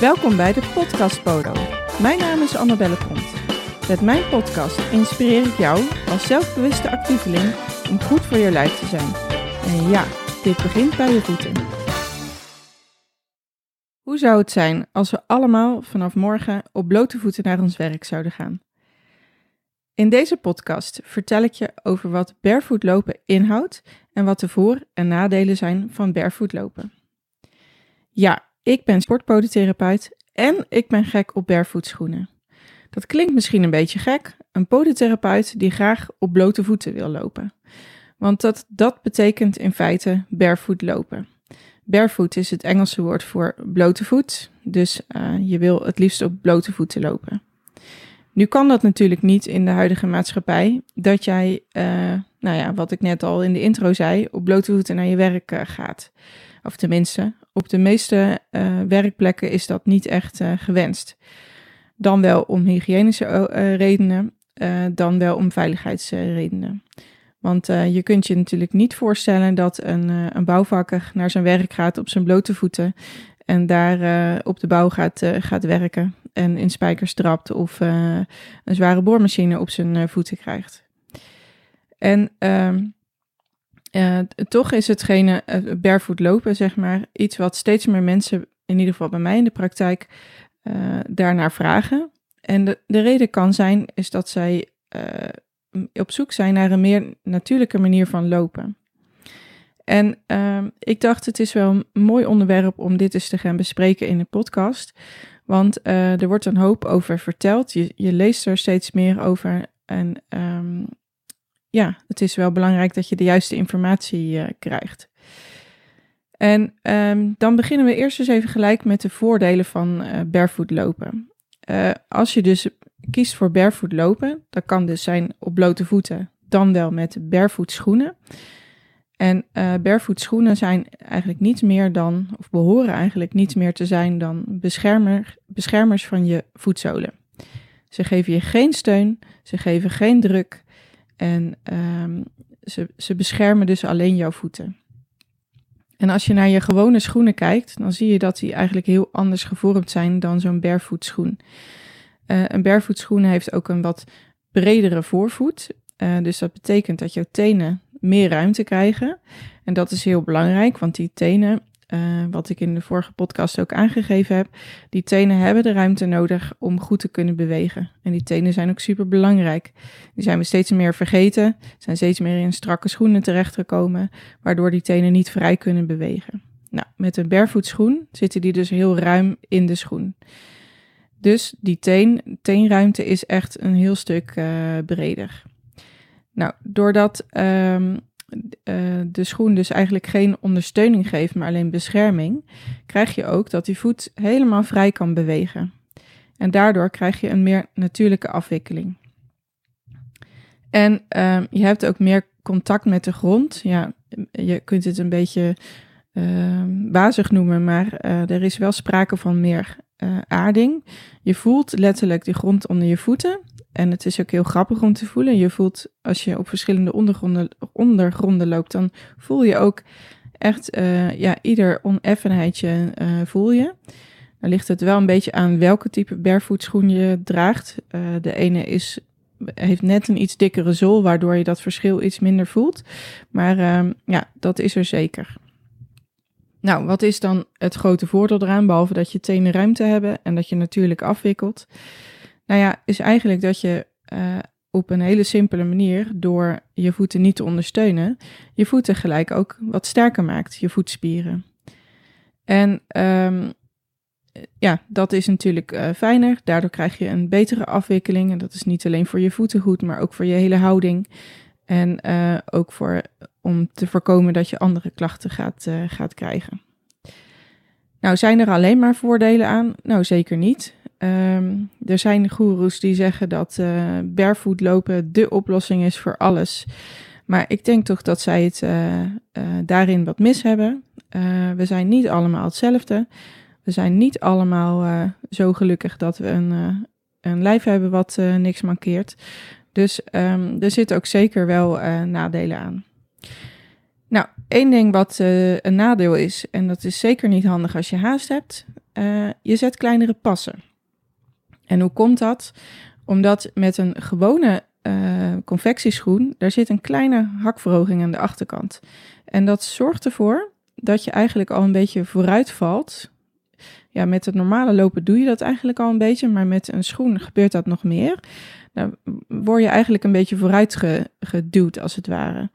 Welkom bij de Podcast Podo. Mijn naam is Annabelle Pont. Met mijn podcast inspireer ik jou als zelfbewuste actieveling om goed voor je lijf te zijn. En ja, dit begint bij je voeten. Hoe zou het zijn als we allemaal vanaf morgen op blote voeten naar ons werk zouden gaan? In deze podcast vertel ik je over wat barefoot lopen inhoudt en wat de voor- en nadelen zijn van barefoot lopen. Ja, ik ben sportpodotherapeut en ik ben gek op barefoot schoenen. Dat klinkt misschien een beetje gek, een podotherapeut die graag op blote voeten wil lopen. Want dat, dat betekent in feite barefoot lopen. Barefoot is het Engelse woord voor blote voet, dus uh, je wil het liefst op blote voeten lopen. Nu kan dat natuurlijk niet in de huidige maatschappij, dat jij, uh, nou ja, wat ik net al in de intro zei, op blote voeten naar je werk uh, gaat. Of tenminste, op de meeste uh, werkplekken is dat niet echt gewenst. Dan wel om hygiënische redenen, dan wel om veiligheidsredenen. Want je kunt je natuurlijk niet voorstellen dat een, een bouwvakker naar zijn werk gaat op zijn blote voeten en daar op de bouw gaat, gaat werken en in spijkers trapt of een zware boormachine op zijn voeten krijgt. En uh, toch is hetgene barefoot lopen, zeg maar, iets wat steeds meer mensen, in ieder geval bij mij in de praktijk, daarnaar vragen. En de, de, reden kan zijn, is dat zij op zoek zijn naar een meer natuurlijke manier van lopen. En ik dacht, het is wel een mooi onderwerp om dit eens te gaan bespreken in de podcast. Want uh, er wordt een hoop over verteld. Je, je, leest er steeds meer over. En um, ja, het is wel belangrijk dat je de juiste informatie uh, krijgt. En um, dan beginnen we eerst eens even gelijk met de voordelen van uh, barefoot lopen. als je dus kiest voor barefoot lopen, dat kan dus zijn op blote voeten, dan wel met barefoot schoenen. En uh, barefoot schoenen zijn eigenlijk niets meer dan, of behoren eigenlijk niets meer te zijn dan beschermer, beschermers van je voetzolen. Ze geven je geen steun, ze geven geen druk en um, ze, ze beschermen dus alleen jouw voeten. En als je naar je gewone schoenen kijkt, dan zie je dat die eigenlijk heel anders gevormd zijn dan zo'n barefoot schoen. Uh, een barefoot schoen heeft ook een wat bredere voorvoet. Uh, dus dat betekent dat jouw tenen meer ruimte krijgen. En dat is heel belangrijk, want die tenen, uh, wat ik in de vorige podcast ook aangegeven heb, die tenen hebben de ruimte nodig om goed te kunnen bewegen. En die tenen zijn ook super belangrijk. Die zijn we steeds meer vergeten, zijn steeds meer in strakke schoenen terechtgekomen, waardoor die tenen niet vrij kunnen bewegen. Nou, met een barefoot schoen zitten die dus heel ruim in de schoen. Dus die teen, teenruimte is echt een heel stuk uh, breder. Nou, doordat um, uh, de schoen dus eigenlijk geen ondersteuning geeft, maar alleen bescherming, krijg je ook dat die voet helemaal vrij kan bewegen. En daardoor krijg je een meer natuurlijke afwikkeling. En um, je hebt ook meer contact met de grond. Ja, je kunt het een beetje uh, noemen, maar uh, er is wel sprake van meer uh, aarding. Je voelt letterlijk de grond onder je voeten. En het is ook heel grappig om te voelen. Je voelt als je op verschillende ondergronden, ondergronden loopt, dan voel je ook echt, uh, ja, ieder oneffenheidje uh, voel je. Dan ligt het wel een beetje aan welke type barefoot je draagt. Uh, de ene is, heeft net een iets dikkere zool, waardoor je dat verschil iets minder voelt. Maar uh, ja, dat is er zeker. Nou, wat is dan het grote voordeel eraan, behalve dat je tenen ruimte hebben en dat je natuurlijk afwikkelt? Nou ja, is eigenlijk dat je uh, op een hele simpele manier, door je voeten niet te ondersteunen, je voeten gelijk ook wat sterker maakt, je voetspieren. En um, ja, dat is natuurlijk uh, fijner. Daardoor krijg je een betere afwikkeling. En dat is niet alleen voor je voeten goed, maar ook voor je hele houding. En uh, ook voor, om te voorkomen dat je andere klachten gaat, gaat krijgen. Nou, zijn er alleen maar voordelen aan? Nou, zeker niet. Um, er zijn goeroes die zeggen dat uh, barefoot lopen de oplossing is voor alles. Maar ik denk toch dat zij het uh, uh, daarin wat mis hebben. we zijn niet allemaal hetzelfde. We zijn niet allemaal zo gelukkig dat we een, een lijf hebben wat niks mankeert. Dus um, er zitten ook zeker wel nadelen aan. Nou, één ding wat een nadeel is, en dat is zeker niet handig als je haast hebt, je zet kleinere passen. En hoe komt dat? Omdat met een gewone uh, confectieschoen, daar zit een kleine hakverhoging aan de achterkant. En dat zorgt ervoor dat je eigenlijk al een beetje vooruit valt. Ja, met het normale lopen doe je dat eigenlijk al een beetje, maar met een schoen gebeurt dat nog meer. Dan word je eigenlijk een beetje vooruit geduwd, als het ware.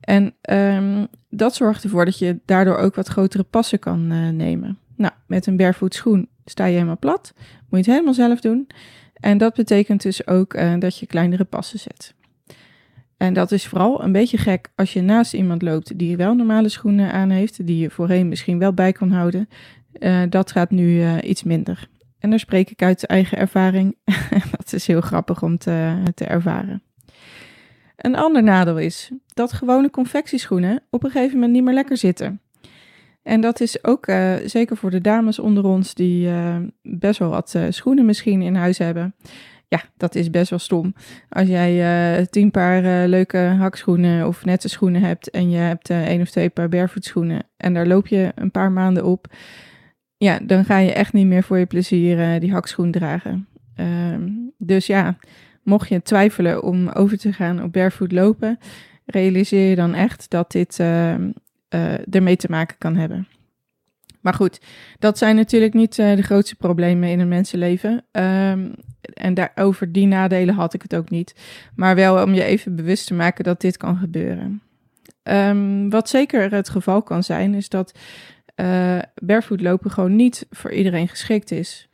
En um, dat zorgt ervoor dat je daardoor ook wat grotere passen kan uh, nemen. Nou, met een barefoot schoen sta je helemaal plat. Moet je het helemaal zelf doen. En dat betekent dus ook uh, dat je kleinere passen zet. En dat is vooral een beetje gek als je naast iemand loopt die wel normale schoenen aan heeft, die je voorheen misschien wel bij kon houden. Uh, dat gaat nu uh, iets minder. En daar spreek ik uit eigen ervaring. dat is heel grappig om te, te ervaren. Een ander nadeel is dat gewone confectieschoenen op een gegeven moment niet meer lekker zitten. En dat is ook uh, zeker voor de dames onder ons die uh, best wel wat uh, schoenen misschien in huis hebben. Ja, dat is best wel stom. Als jij tien paar leuke hakschoenen of nette schoenen hebt en je hebt één of twee paar barefoot en daar loop je een paar maanden op, ja, dan ga je echt niet meer voor je plezier die hakschoen dragen. Ehm, dus ja, mocht je twijfelen om over te gaan op barefoot lopen, realiseer je dan echt dat dit ehm, uh, ermee te maken kan hebben. Maar goed, dat zijn natuurlijk niet uh, de grootste problemen in een mensenleven. Um, en daarover die nadelen had ik het ook niet. Maar wel om je even bewust te maken dat dit kan gebeuren. Um, wat zeker het geval kan zijn, is dat uh, barefoot lopen gewoon niet voor iedereen geschikt is.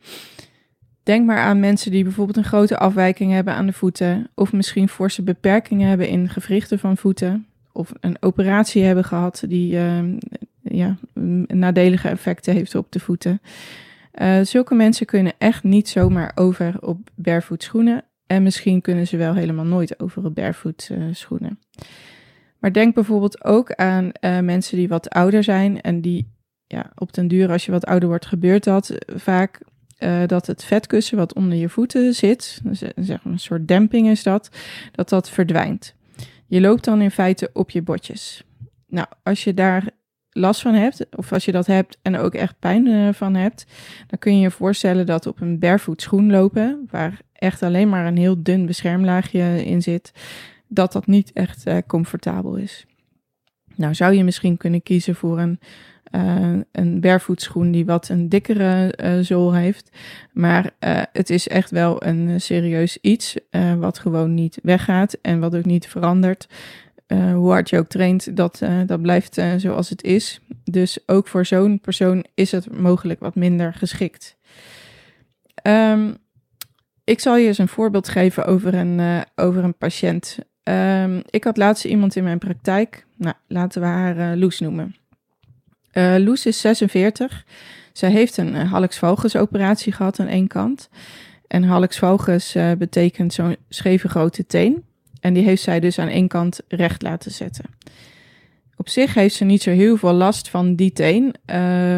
Denk maar aan mensen die bijvoorbeeld een grote afwijking hebben aan de voeten, of misschien forse beperkingen hebben in gewrichten van voeten of een operatie hebben gehad die uh, ja, nadelige effecten heeft op de voeten. Uh, zulke mensen kunnen echt niet zomaar over op barefoot schoenen. En misschien kunnen ze wel helemaal nooit over op barefoot uh, schoenen. Maar denk bijvoorbeeld ook aan uh, mensen die wat ouder zijn en die ja, op den duur, als je wat ouder wordt, gebeurt dat vaak dat het vetkussen wat onder je voeten zit, zeg maar een soort demping is dat, dat dat verdwijnt. Je loopt dan in feite op je botjes. Nou, als je daar last van hebt, of als je dat hebt en ook echt pijn uh, van hebt, dan kun je je voorstellen dat op een barefoot schoen lopen, waar echt alleen maar een heel dun beschermlaagje in zit, dat dat niet echt uh, comfortabel is. Nou, zou je misschien kunnen kiezen voor een, uh, een barefoot die wat een dikkere uh, zool heeft. Maar uh, het is echt wel een serieus iets wat gewoon niet weggaat en wat ook niet verandert. hoe hard je ook traint, dat, dat blijft zoals het is. Dus ook voor zo'n persoon is het mogelijk wat minder geschikt. Um, ik zal je eens een voorbeeld geven over een, over een patiënt. Um, ik had laatst iemand in mijn praktijk. Nou, laten we haar Loes noemen. Uh, Loes is 46. Zij heeft een uh, hallux valgus operatie gehad aan één kant. En hallux valgus uh, betekent zo'n scheve grote teen. En die heeft zij dus aan één kant recht laten zetten. Op zich heeft ze niet zo heel veel last van die teen.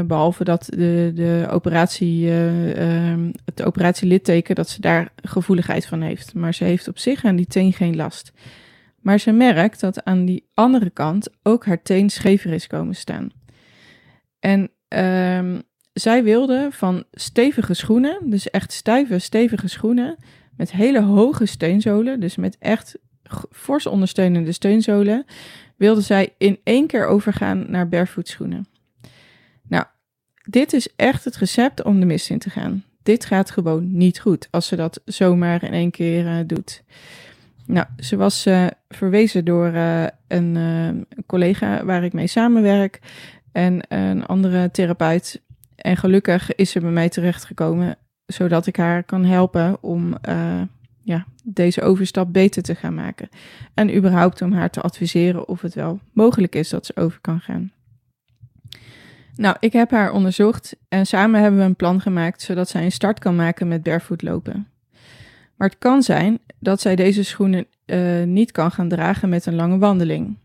behalve dat de, de operatie, ehm, het operatielitteken, dat ze daar gevoeligheid van heeft. Maar ze heeft op zich aan die teen geen last. Maar ze merkt dat aan die andere kant ook haar teen schever is komen staan. En um, zij wilde van stevige schoenen, dus echt stijve, stevige schoenen, met hele hoge steenzolen, dus met echt fors ondersteunende steunzolen, wilde zij in één keer overgaan naar barefoot schoenen. Nou, dit is echt het recept om de mist in te gaan. Dit gaat gewoon niet goed als ze dat zomaar in één keer uh, doet. Nou, ze was uh, verwezen door uh, een collega waar ik mee samenwerk en een andere therapeut. En gelukkig is ze bij mij terechtgekomen, zodat ik haar kan helpen om ja, deze overstap beter te gaan maken. En überhaupt om haar te adviseren of het wel mogelijk is dat ze over kan gaan. Nou, ik heb haar onderzocht en samen hebben we een plan gemaakt zodat zij een start kan maken met barefoot lopen. Maar het kan zijn dat zij deze schoenen uh, niet kan gaan dragen met een lange wandeling.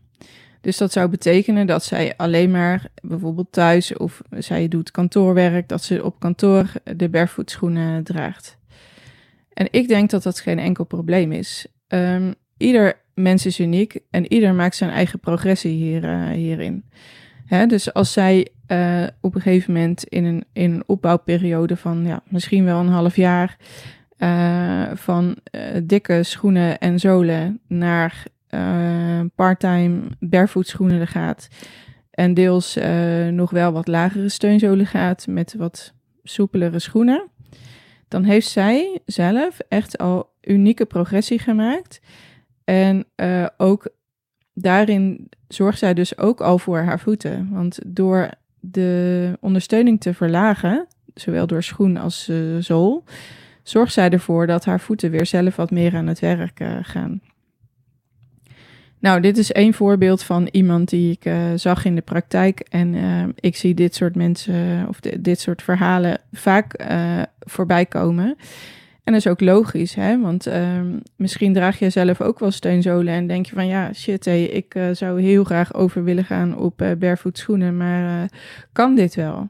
Dus dat zou betekenen dat zij alleen maar bijvoorbeeld thuis of zij doet kantoorwerk, dat ze op kantoor de barefoot schoenen draagt. En ik denk dat dat geen enkel probleem is. Um, ieder mens is uniek en ieder maakt zijn eigen progressie hier, uh, hierin. Hè, dus als zij uh, op een gegeven moment in een, in een opbouwperiode van ja, misschien wel een half jaar uh, van uh, dikke schoenen en zolen naar parttime barefoot schoenen gaat en deels nog wel wat lagere steunzolen gaat met wat soepelere schoenen, dan heeft zij zelf echt al unieke progressie gemaakt. En ook daarin zorgt zij dus ook al voor haar voeten. Want door de ondersteuning te verlagen, zowel door schoen als uh, zool, zorgt zij ervoor dat haar voeten weer zelf wat meer aan het werk uh, gaan. Nou, dit is één voorbeeld van iemand die ik uh, zag in de praktijk. En ik zie dit soort mensen of dit soort verhalen vaak voorbij komen. En dat is ook logisch, hè? want um, misschien draag je zelf ook wel steunzolen en denk je van ja, shit, ik zou heel graag over willen gaan op barefoot schoenen, maar kan dit wel?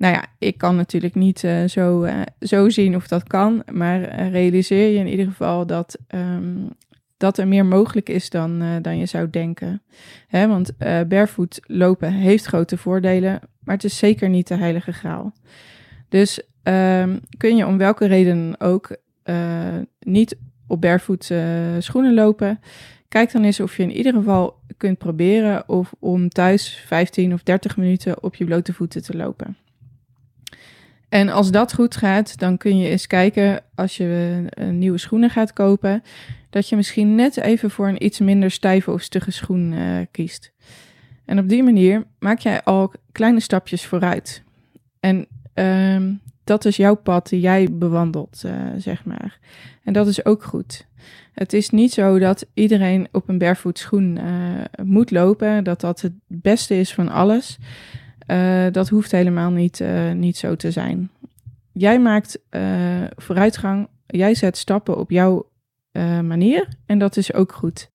Nou ja, ik kan natuurlijk niet zo, zo zien of dat kan, maar realiseer je in ieder geval dat, um, dat er meer mogelijk is dan, dan je zou denken. Hè? Want barefoot lopen heeft grote voordelen, maar het is zeker niet de heilige graal. Dus um, kun je om welke reden ook niet op barefoot schoenen lopen. Kijk dan eens of je in ieder geval kunt proberen of om thuis 15 of 30 minuten op je blote voeten te lopen. En als dat goed gaat, dan kun je eens kijken als je nieuwe schoenen gaat kopen, dat je misschien net even voor een iets minder stijve of stugge schoen uh, kiest. En op die manier maak jij al kleine stapjes vooruit. En um, dat is jouw pad die jij bewandelt, uh, zeg maar. En dat is ook goed. Het is niet zo dat iedereen op een barefoot schoen uh, moet lopen, dat dat het beste is van alles. Uh, dat hoeft helemaal niet, niet zo te zijn. Jij maakt vooruitgang, jij zet stappen op jouw manier en dat is ook goed.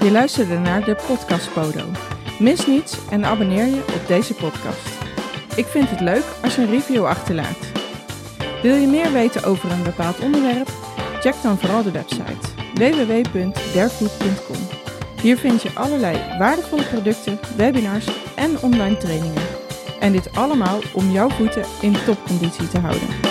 Je luisterde naar de podcast Podo. Mis niets en abonneer je op deze podcast. Ik vind het leuk als je een review achterlaat. Wil je meer weten over een bepaald onderwerp? Check dan vooral de website www.derfood.com. Hier vind je allerlei waardevolle producten, webinars en online trainingen. En dit allemaal om jouw voeten in topconditie te houden.